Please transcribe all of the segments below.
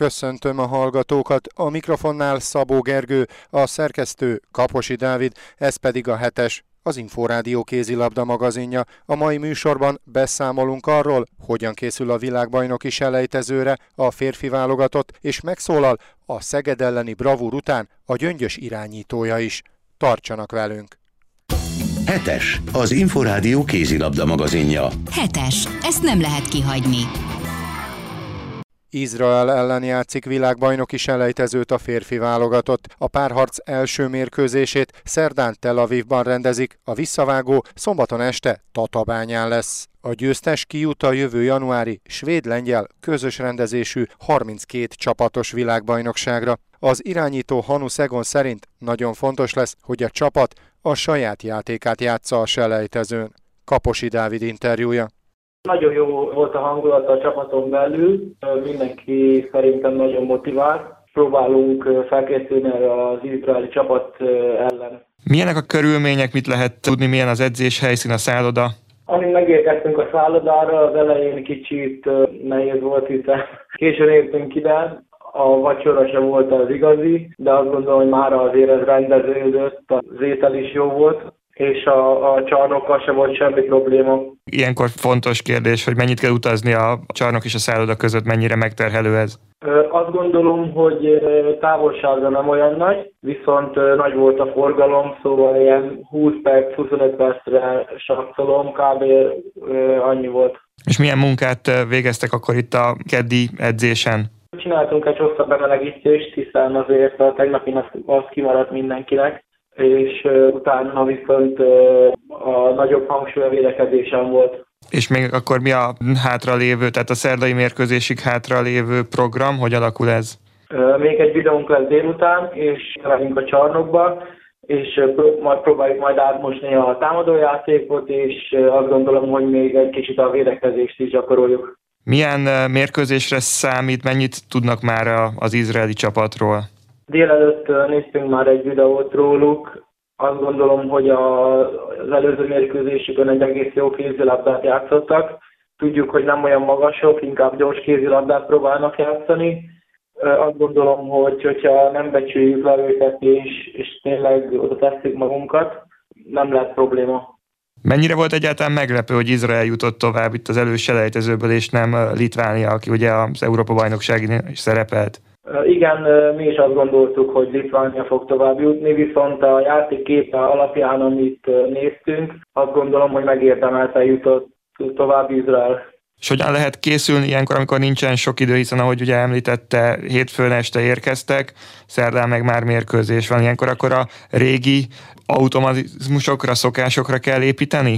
Köszöntöm a hallgatókat, a mikrofonnál Szabó Gergő, a szerkesztő Kaposi Dávid, ez pedig a hetes, az Inforádió kézilabda magazinja. A mai műsorban beszámolunk arról, hogyan készül a világbajnoki selejtezőre a férfi válogatott, és megszólal a Szeged elleni bravúr után a gyöngyös irányítója is. Tartsanak velünk! Hetes, az Inforádió kézilabda magazinja. Hetes, ezt nem lehet kihagyni. Izrael ellen játszik világbajnoki selejtezőt a férfi válogatott. A párharc első mérkőzését szerdán Tel Avivban rendezik, a visszavágó szombaton este Tatabányán lesz. A győztes kijut a jövő januári svéd-lengyel közös rendezésű 32 csapatos világbajnokságra. Az irányító Hanu Szegon szerint nagyon fontos lesz, hogy a csapat a saját játékát játsza a selejtezőn. Kaposi Dávid interjúja. Nagyon jó volt a hangulat a csapaton belül, mindenki szerintem nagyon motivált. Próbálunk felkészülni erre az izraeli csapat ellen. Milyenek a körülmények, mit lehet tudni, milyen az edzés helyszín, a szálloda? Amíg megérkeztünk a szállodára, az elején kicsit nehéz volt, hiszen későn értünk ide, a vacsora sem volt az igazi, de azt gondolom, hogy már azért ez rendeződött, az étel is jó volt, és a, a csarnokkal sem volt semmi probléma. Ilyenkor fontos kérdés, hogy mennyit kell utazni a csarnok és a szálloda között, mennyire megterhelő ez? Azt gondolom, hogy távolsága nem olyan nagy, viszont nagy volt a forgalom, szóval ilyen 20 perc, 25 percre satszolom, kb. annyi volt. És milyen munkát végeztek akkor itt a keddi edzésen? Csináltunk egy hosszabb bemelegítést, hiszen azért a tegnapi az kimaradt mindenkinek, és utána viszont a nagyobb hangsúly a védekezésen volt. És még akkor mi a hátra lévő, tehát a szerdai mérkőzésig hátra lévő program, hogy alakul ez? Még egy videónk lesz délután, és megyünk a csarnokba, és majd próbáljuk majd átmosni a támadójátékot, és azt gondolom, hogy még egy kicsit a védekezést is gyakoroljuk. Milyen mérkőzésre számít, mennyit tudnak már az izraeli csapatról? Délelőtt néztünk már egy videót róluk, azt gondolom, hogy a, az előző mérkőzésükön egy egész jó kézilabdát játszottak. Tudjuk, hogy nem olyan magasok, inkább gyors kézilabdát próbálnak játszani. Azt gondolom, hogy hogyha nem becsüljük le őket és, és tényleg oda tesszük magunkat, nem lehet probléma. Mennyire volt egyáltalán meglepő, hogy Izrael jutott tovább itt az előselejtezőből, és nem Litvánia, aki ugye az Európa-bajnokságin is szerepelt? Igen, mi is azt gondoltuk, hogy Litvánia fog tovább jutni, viszont a játék képe alapján, amit néztünk, azt gondolom, hogy megérdemelte jutott tovább Izrael. És hogyan lehet készülni ilyenkor, amikor nincsen sok idő, hiszen ahogy ugye említette, hétfőn este érkeztek, szerdán meg már mérkőzés van. Ilyenkor akkor a régi automatizmusokra, szokásokra kell építeni?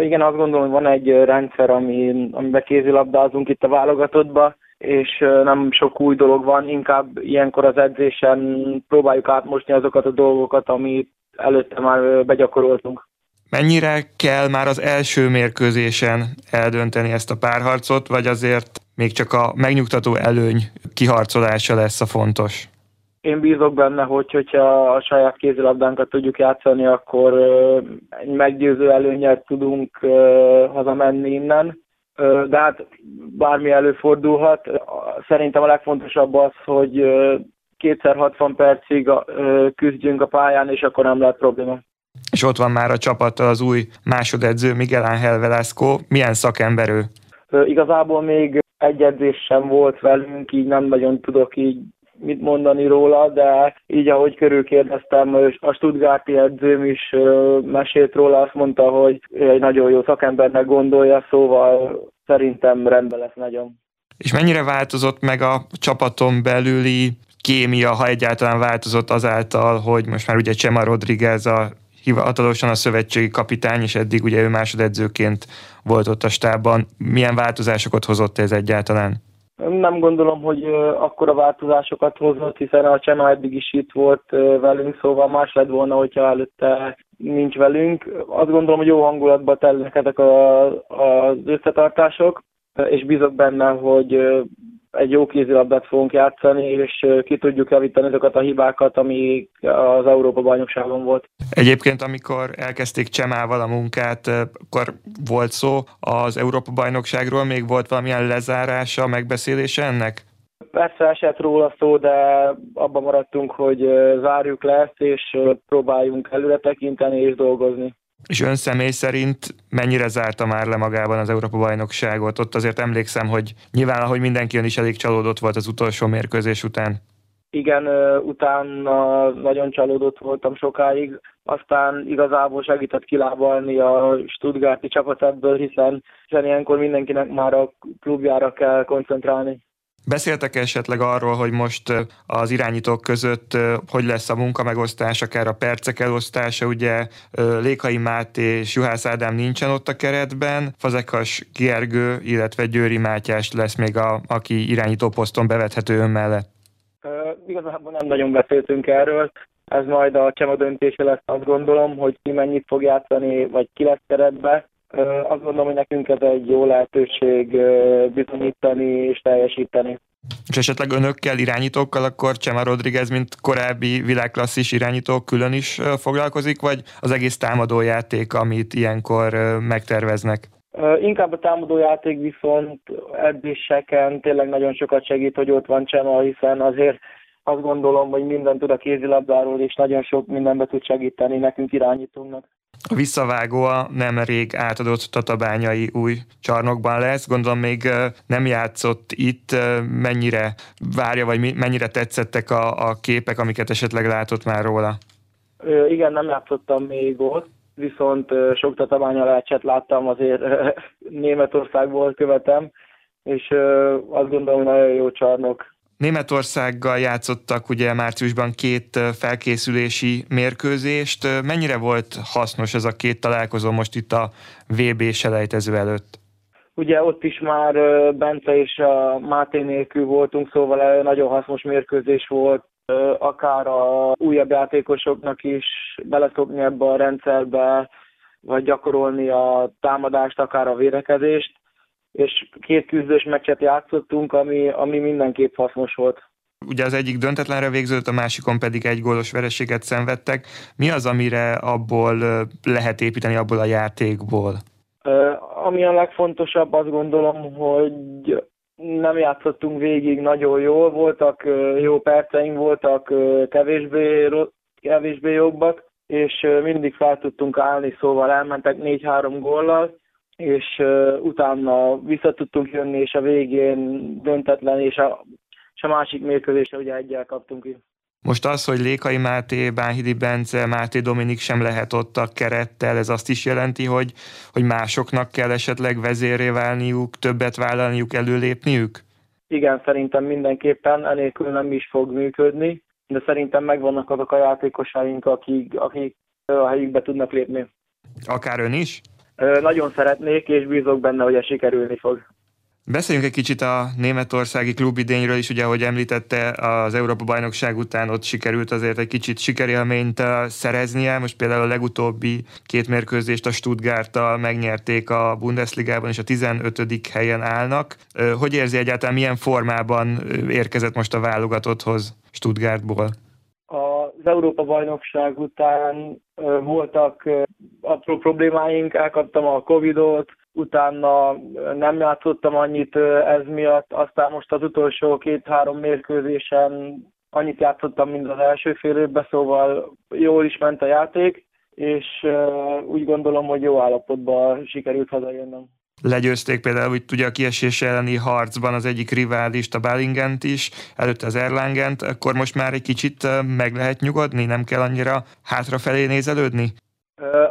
Igen, azt gondolom, hogy van egy rendszer, ami, amiben kézilabdázunk itt a válogatottba, és nem sok új dolog van, inkább ilyenkor az edzésen próbáljuk átmosni azokat a dolgokat, amit előtte már begyakoroltunk. Mennyire kell már az első mérkőzésen eldönteni ezt a párharcot, vagy azért még csak a megnyugtató előny kiharcolása lesz a fontos? Én bízok benne, hogy hogyha a saját kézilabdánkat tudjuk játszani, akkor egy meggyőző előnyel tudunk hazamenni innen de hát bármi előfordulhat. Szerintem a legfontosabb az, hogy kétszer 60 percig küzdjünk a pályán, és akkor nem lehet probléma. És ott van már a csapattal az új másodedző Miguel Ángel Velasco. Milyen szakember ő? Igazából még egy edzés sem volt velünk, így nem nagyon tudok így mit mondani róla, de így ahogy körülkérdeztem, a Stuttgarti edzőm is mesélt róla, azt mondta, hogy egy nagyon jó szakembernek gondolja, szóval szerintem rendben lesz nagyon. És mennyire változott meg a csapaton belüli kémia, ha egyáltalán változott azáltal, hogy most már ugye Csema Rodriguez a hivatalosan a szövetségi kapitány, és eddig ugye ő másodedzőként volt ott a stábban. Milyen változásokat hozott ez egyáltalán? Nem gondolom, hogy akkora változásokat hozott, hiszen a Csema eddig is itt volt velünk, szóval más lett volna, hogyha előtte nincs velünk. Azt gondolom, hogy jó hangulatban telnek ezek a, az összetartások, és bízok benne, hogy egy jó kézilabdát fogunk játszani, és ki tudjuk javítani azokat a hibákat, ami az Európa bajnokságon volt. Egyébként, amikor elkezdték Csemával a munkát, akkor volt szó az Európa bajnokságról, még volt valamilyen lezárása, megbeszélése ennek? Persze esett róla szó, de abban maradtunk, hogy zárjuk le ezt, és próbáljunk előre tekinteni és dolgozni. És ön személy szerint mennyire zárta már le magában az Európa bajnokságot? Ott azért emlékszem, hogy nyilván, ahogy mindenki ön is elég csalódott volt az utolsó mérkőzés után. Igen, utána nagyon csalódott voltam sokáig, aztán igazából segített kilábalni a Stuttgarti csapat ebből, hiszen ilyenkor mindenkinek már a klubjára kell koncentrálni. Beszéltek esetleg arról, hogy most az irányítók között hogy lesz a munkamegosztás, akár a percek elosztása, ugye Lékai Máté és Juhász Ádám nincsen ott a keretben, Fazekas Gergő, illetve Győri Mátyás lesz még, a, aki irányító poszton bevethető ön mellett. Uh, igazából nem nagyon beszéltünk erről, ez majd a Csema döntése lesz, azt gondolom, hogy ki mennyit fog játszani, vagy ki lesz keretbe. Azt gondolom, hogy nekünk ez egy jó lehetőség bizonyítani és teljesíteni. És esetleg önökkel, irányítókkal, akkor Csema Rodriguez, mint korábbi világklasszis irányító külön is foglalkozik, vagy az egész támadójáték, amit ilyenkor megterveznek? Inkább a támadójáték viszont edzéseken tényleg nagyon sokat segít, hogy ott van Csema, hiszen azért azt gondolom, hogy minden tud a kézilabdáról, és nagyon sok mindenbe tud segíteni nekünk irányítónak. A visszavágó a nem rég átadott tatabányai új csarnokban lesz. Gondolom még nem játszott itt, mennyire várja, vagy mennyire tetszettek a, a képek, amiket esetleg látott már róla? Igen, nem játszottam még ott, viszont sok tatabánya lehetset láttam, azért Németországból követem, és azt gondolom, hogy nagyon jó csarnok Németországgal játszottak ugye márciusban két felkészülési mérkőzést. Mennyire volt hasznos ez a két találkozó most itt a VB selejtező előtt? Ugye ott is már Bence és a Máté nélkül voltunk, szóval nagyon hasznos mérkőzés volt, akár a újabb játékosoknak is beleszokni ebbe a rendszerbe, vagy gyakorolni a támadást, akár a védekezést és két küzdős meccset játszottunk, ami, ami mindenképp hasznos volt. Ugye az egyik döntetlenre végződött, a másikon pedig egy gólos vereséget szenvedtek. Mi az, amire abból lehet építeni, abból a játékból? Ami a legfontosabb, azt gondolom, hogy nem játszottunk végig nagyon jól, voltak jó perceink, voltak kevésbé, kevésbé jobbak, és mindig fel tudtunk állni, szóval elmentek 4-3 góllal, és uh, utána vissza tudtunk jönni, és a végén döntetlen, és a, és a másik mérkőzésre ugye egyel kaptunk ki. Most az, hogy Lékai Máté, Bánhidi Bence, Máté Dominik sem lehet ott a kerettel, ez azt is jelenti, hogy, hogy másoknak kell esetleg vezéré válniuk, többet vállalniuk, előlépniük? Igen, szerintem mindenképpen, enélkül nem is fog működni, de szerintem megvannak azok a játékosaink, akik, akik a helyükbe tudnak lépni. Akár ön is? Nagyon szeretnék, és bízok benne, hogy ez sikerülni fog. Beszéljünk egy kicsit a németországi klubidényről is, ugye, ahogy említette, az Európa bajnokság után ott sikerült azért egy kicsit sikerélményt szereznie. Most például a legutóbbi két mérkőzést a Stuttgarttal megnyerték a Bundesligában, és a 15. helyen állnak. Hogy érzi egyáltalán, milyen formában érkezett most a válogatotthoz Stuttgartból? Az Európa bajnokság után voltak apró problémáink, elkaptam a Covidot, utána nem játszottam annyit ez miatt, aztán most az utolsó két-három mérkőzésen annyit játszottam, mint az első fél évben, szóval jól is ment a játék, és úgy gondolom, hogy jó állapotban sikerült hazajönnöm legyőzték például itt ugye a kiesés elleni harcban az egyik riválist, a Ballingent is, előtte az Erlangent, akkor most már egy kicsit meg lehet nyugodni, nem kell annyira hátrafelé nézelődni?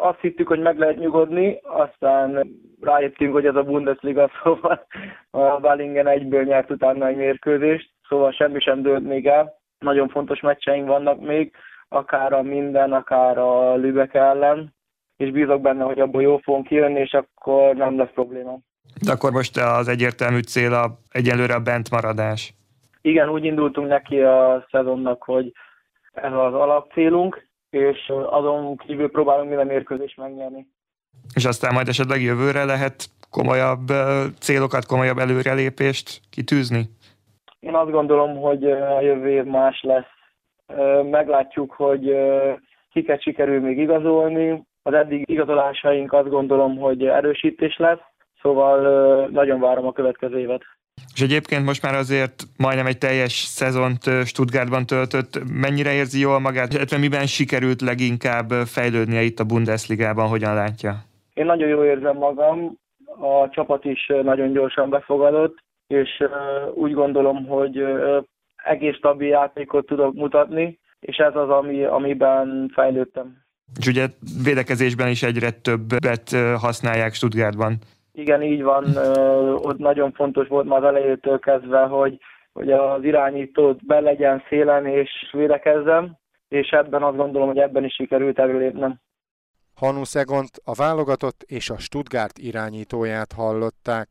Azt hittük, hogy meg lehet nyugodni, aztán rájöttünk, hogy ez a Bundesliga, szóval a Ballingen egyből nyert utána egy mérkőzést, szóval semmi sem dőlt még el. Nagyon fontos meccseink vannak még, akár a minden, akár a Lübeck ellen, és bízok benne, hogy abból jó fogunk kijönni, és akkor nem lesz probléma. De akkor most az egyértelmű cél a, egyelőre a bent maradás. Igen, úgy indultunk neki a szezonnak, hogy ez az alapcélunk, és azon kívül próbálunk minden mérkőzést megnyerni. És aztán majd esetleg jövőre lehet komolyabb célokat, komolyabb előrelépést kitűzni? Én azt gondolom, hogy a jövő év más lesz. Meglátjuk, hogy kiket sikerül még igazolni, az eddig igazolásaink azt gondolom, hogy erősítés lesz, szóval nagyon várom a következő évet. És egyébként most már azért majdnem egy teljes szezont Stuttgartban töltött. Mennyire érzi jól magát, illetve miben sikerült leginkább fejlődnie itt a Bundesligában, hogyan látja? Én nagyon jól érzem magam, a csapat is nagyon gyorsan befogadott, és úgy gondolom, hogy egész stabil játékot tudok mutatni, és ez az, ami, amiben fejlődtem. És ugye védekezésben is egyre többet használják Stuttgartban. Igen, így van. Ott nagyon fontos volt már az elejétől kezdve, hogy, hogy az irányítót be legyen szélen és védekezzem, és ebben azt gondolom, hogy ebben is sikerült előlépnem. Hanu Szegont, a válogatott és a Stuttgart irányítóját hallották.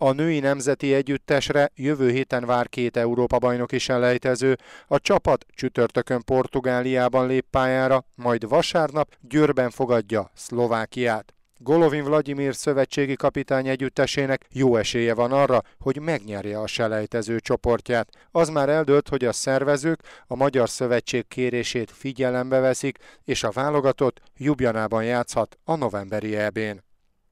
A női nemzeti együttesre jövő héten vár két Európa-bajnoki selejtező. A csapat csütörtökön Portugáliában lép pályára, majd vasárnap Győrben fogadja Szlovákiát. Golovin Vladimir szövetségi kapitány együttesének jó esélye van arra, hogy megnyerje a selejtező csoportját. Az már eldőlt, hogy a szervezők a Magyar Szövetség kérését figyelembe veszik, és a válogatott Jubjanában játszhat a novemberi EB-n.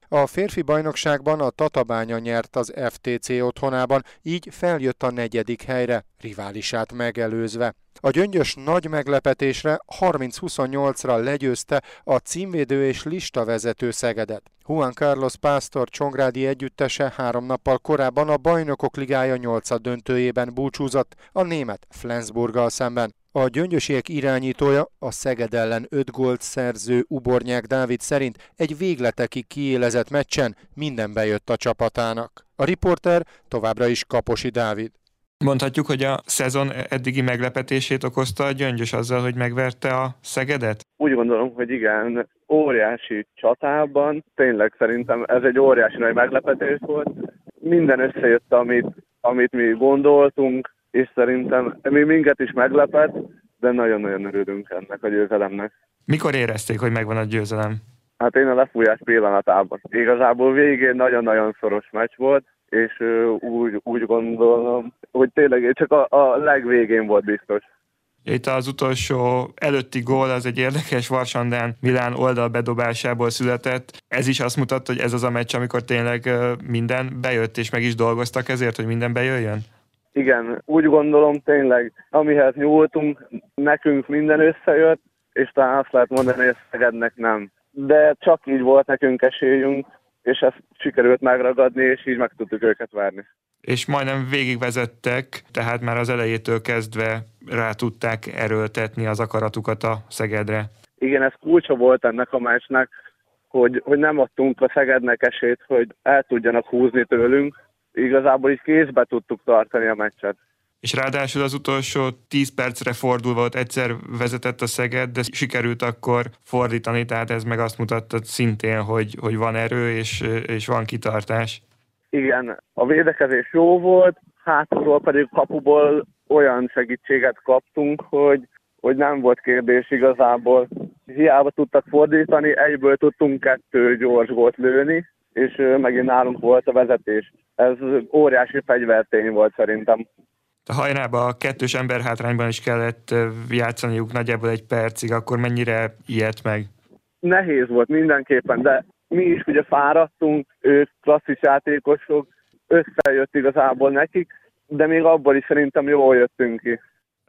A férfi bajnokságban a Tatabánya nyert az FTC otthonában, így feljött a negyedik helyre, riválisát megelőzve. A gyöngyös nagy meglepetésre 30-28-ra legyőzte a címvédő és listavezető Szegedet. Juan Carlos Pásztor Csongrádi együttese három nappal korábban a Bajnokok Ligája 8 döntőjében búcsúzott a német Flensburggal szemben. A gyöngyösiek irányítója, a Szeged ellen 5 gólt szerző Ubornyák Dávid szerint egy végletekig kiélezett meccsen minden bejött a csapatának. A riporter továbbra is Kaposi Dávid. Mondhatjuk, hogy a szezon eddigi meglepetését okozta a Gyöngyös azzal, hogy megverte a Szegedet? Úgy gondolom, hogy igen, óriási csatában, tényleg szerintem ez egy óriási nagy meglepetés volt. Minden összejött, amit, amit mi gondoltunk, és szerintem mi minket is meglepett, de nagyon-nagyon örülünk ennek a győzelemnek. Mikor érezték, hogy megvan a győzelem? Hát én a lefújás pillanatában. Igazából végén nagyon-nagyon szoros meccs volt, és úgy, úgy gondolom, hogy tényleg csak a, a legvégén volt biztos. Itt az utolsó előtti gól az egy érdekes Varsandán Milán oldal bedobásából született. Ez is azt mutatta, hogy ez az a meccs, amikor tényleg minden bejött, és meg is dolgoztak ezért, hogy minden bejöjjön? Igen, úgy gondolom tényleg, amihez nyúltunk, nekünk minden összejött, és talán azt lehet mondani, hogy Szegednek nem. De csak így volt nekünk esélyünk, és ezt sikerült megragadni, és így meg tudtuk őket várni. És majdnem végigvezettek, tehát már az elejétől kezdve rá tudták erőltetni az akaratukat a Szegedre. Igen, ez kulcsa volt ennek a meccsnek, hogy, hogy nem adtunk a Szegednek esélyt, hogy el tudjanak húzni tőlünk. Igazából így kézbe tudtuk tartani a meccset és ráadásul az utolsó 10 percre fordulva ott egyszer vezetett a Szeged, de sikerült akkor fordítani, tehát ez meg azt mutatta szintén, hogy, hogy van erő és, és van kitartás. Igen, a védekezés jó volt, hátulról pedig kapuból olyan segítséget kaptunk, hogy, hogy nem volt kérdés igazából. Hiába tudtak fordítani, egyből tudtunk kettő gyors gólt lőni, és megint nálunk volt a vezetés. Ez óriási fegyvertény volt szerintem. A hajrába a kettős ember hátrányban is kellett játszaniuk nagyjából egy percig, akkor mennyire ilyet meg? Nehéz volt mindenképpen, de mi is ugye fáradtunk, ők klasszis játékosok, összejött igazából nekik, de még abból is szerintem jól jöttünk ki.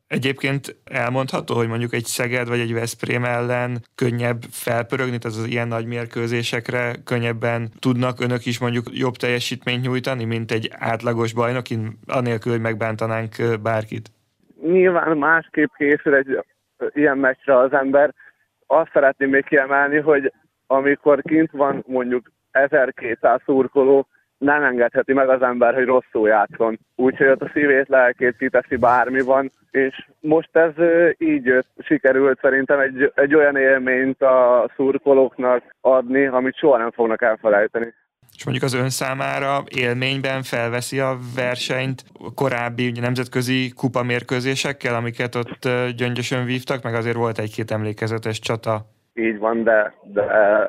Egyébként elmondható, hogy mondjuk egy Szeged vagy egy Veszprém ellen könnyebb felpörögni, tehát az ilyen nagy mérkőzésekre könnyebben tudnak önök is mondjuk jobb teljesítményt nyújtani, mint egy átlagos bajnokin, anélkül, hogy megbántanánk bárkit? Nyilván másképp készül egy ilyen meccsre az ember. Azt szeretném még kiemelni, hogy amikor kint van mondjuk 1200 szurkoló, nem engedheti meg az ember, hogy rosszul játszon. Úgyhogy ott a szívét, lelkét kiteszi bármi van, és most ez így sikerült szerintem egy, egy olyan élményt a szurkolóknak adni, amit soha nem fognak elfelejteni. És mondjuk az ön számára élményben felveszi a versenyt korábbi ugye, nemzetközi kupamérkőzésekkel, amiket ott gyöngyösön vívtak, meg azért volt egy-két emlékezetes csata. Így van, de, de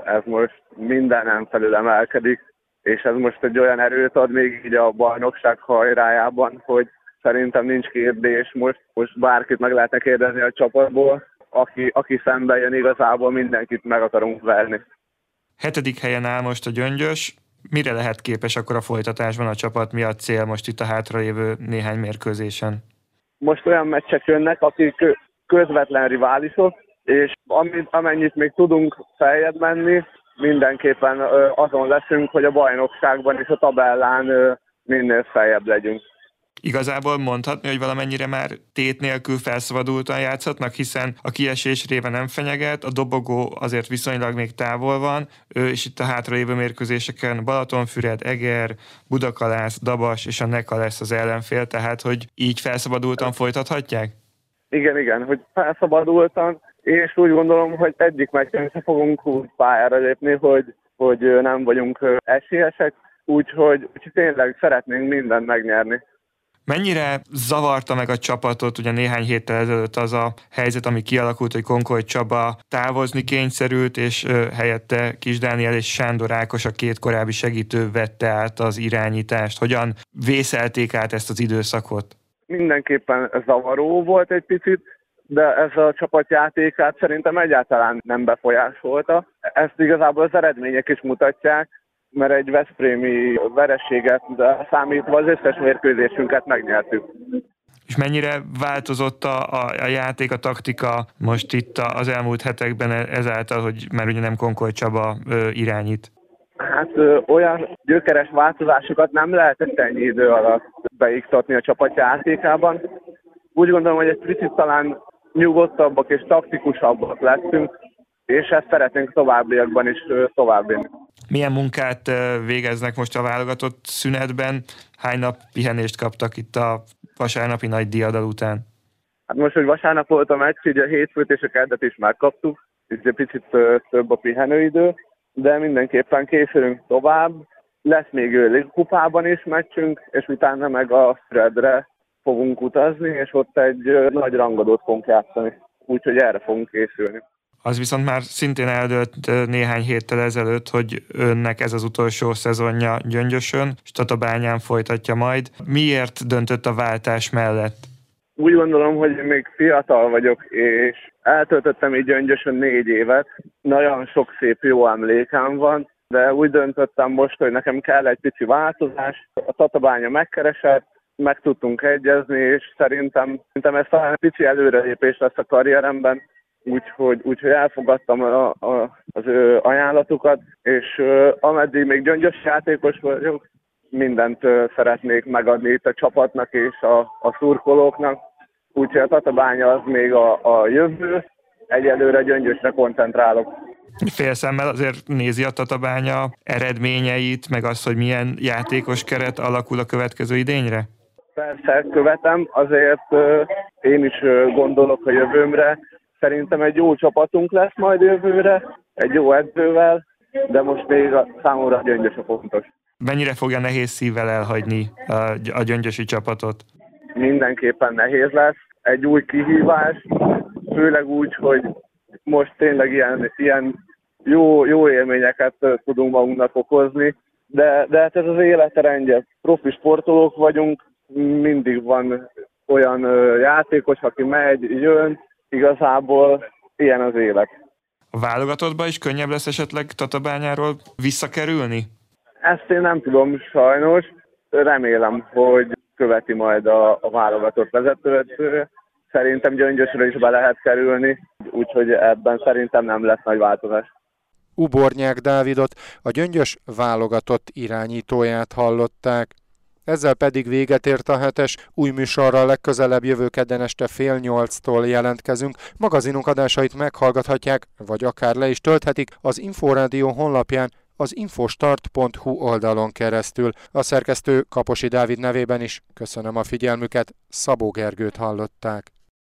ez most mindenem felül emelkedik és ez most egy olyan erőt ad még így a bajnokság hajrájában, hogy szerintem nincs kérdés, most, most bárkit meg lehetne kérdezni a csapatból, aki, aki szembe jön igazából mindenkit meg akarunk verni. Hetedik helyen áll most a Gyöngyös, Mire lehet képes akkor a folytatásban a csapat? Mi a cél most itt a hátralévő néhány mérkőzésen? Most olyan meccsek jönnek, akik közvetlen riválisok, és amit, amennyit még tudunk feljebb menni, mindenképpen azon leszünk, hogy a bajnokságban és a tabellán minél feljebb legyünk. Igazából mondhatni, hogy valamennyire már tét nélkül felszabadultan játszhatnak, hiszen a kiesés réve nem fenyeget, a dobogó azért viszonylag még távol van, és itt a hátralévő mérkőzéseken Balatonfüred, Eger, Budakalász, Dabas és a Neka lesz az ellenfél, tehát hogy így felszabadultan folytathatják? Igen, igen, hogy felszabadultan, és úgy gondolom, hogy egyik meccsen se fogunk úgy pályára lépni, hogy, hogy nem vagyunk esélyesek, úgyhogy, úgyhogy tényleg szeretnénk mindent megnyerni. Mennyire zavarta meg a csapatot, ugye néhány héttel ezelőtt az a helyzet, ami kialakult, hogy Konkoly Csaba távozni kényszerült, és helyette Kis Dániel és Sándor Ákos, a két korábbi segítő vette át az irányítást. Hogyan vészelték át ezt az időszakot? Mindenképpen zavaró volt egy picit, de ez a csapatjátékát szerintem egyáltalán nem befolyásolta. Ezt igazából az eredmények is mutatják, mert egy Veszprémi vereséget számítva az összes mérkőzésünket megnyertük. És mennyire változott a, a, a játék, a taktika most itt az elmúlt hetekben ezáltal, hogy már ugye nem Konkoly Csaba ö, irányít? Hát ö, olyan gyökeres változásokat nem lehetett ennyi idő alatt beiktatni a csapat játékában. Úgy gondolom, hogy egy picit talán nyugodtabbak és taktikusabbak lettünk, és ezt szeretnénk továbbiakban is továbbvinni. Milyen munkát végeznek most a válogatott szünetben? Hány nap pihenést kaptak itt a vasárnapi nagy diadal után? Hát most, hogy vasárnap volt a meccs, így a hétfőt és a keddet is már kaptuk, így egy picit több a pihenőidő, de mindenképpen készülünk tovább. Lesz még kupában is meccsünk, és utána meg a Fredre fogunk utazni, és ott egy nagy rangadót fogunk játszani. Úgyhogy erre fogunk készülni. Az viszont már szintén eldőlt néhány héttel ezelőtt, hogy önnek ez az utolsó szezonja Gyöngyösön, és Tatabányán folytatja majd. Miért döntött a váltás mellett? Úgy gondolom, hogy még fiatal vagyok, és eltöltöttem így Gyöngyösön négy évet. Nagyon sok szép jó emlékem van, de úgy döntöttem most, hogy nekem kell egy pici változás. A Tatabánya megkeresett, meg tudtunk egyezni, és szerintem, szerintem ez talán pici előrelépés lesz a karrieremben úgyhogy, úgyhogy elfogadtam a, a, az ő ajánlatukat, és ameddig még gyöngyös játékos vagyok, mindent szeretnék megadni itt a csapatnak és a, a szurkolóknak, úgyhogy a Tatabánya az még a, a jövő, egyelőre gyöngyösre koncentrálok. Félszemmel azért nézi a Tatabánya eredményeit, meg azt, hogy milyen játékos keret alakul a következő idényre? Persze, követem, azért én is gondolok a jövőmre, Szerintem egy jó csapatunk lesz majd jövőre, egy jó edzővel, de most még a számomra gyöngyös a fontos. Mennyire fogja nehéz szívvel elhagyni a gyöngyösi csapatot? Mindenképpen nehéz lesz. Egy új kihívás, főleg úgy, hogy most tényleg ilyen, ilyen jó, jó élményeket tudunk magunknak okozni, de, de hát ez az életrendje. Profi sportolók vagyunk, mindig van olyan játékos, aki megy, jön, igazából ilyen az élet. A válogatottba is könnyebb lesz esetleg Tatabányáról visszakerülni? Ezt én nem tudom sajnos. Remélem, hogy követi majd a, a válogatott vezetőt. Szerintem Gyöngyösre is be lehet kerülni, úgyhogy ebben szerintem nem lesz nagy változás. Ubornyák Dávidot, a gyöngyös válogatott irányítóját hallották. Ezzel pedig véget ért a hetes, új műsorral legközelebb jövő kedden este fél nyolctól jelentkezünk. Magazinunk adásait meghallgathatják, vagy akár le is tölthetik az Inforádió honlapján az infostart.hu oldalon keresztül. A szerkesztő Kaposi Dávid nevében is köszönöm a figyelmüket, Szabó Gergőt hallották.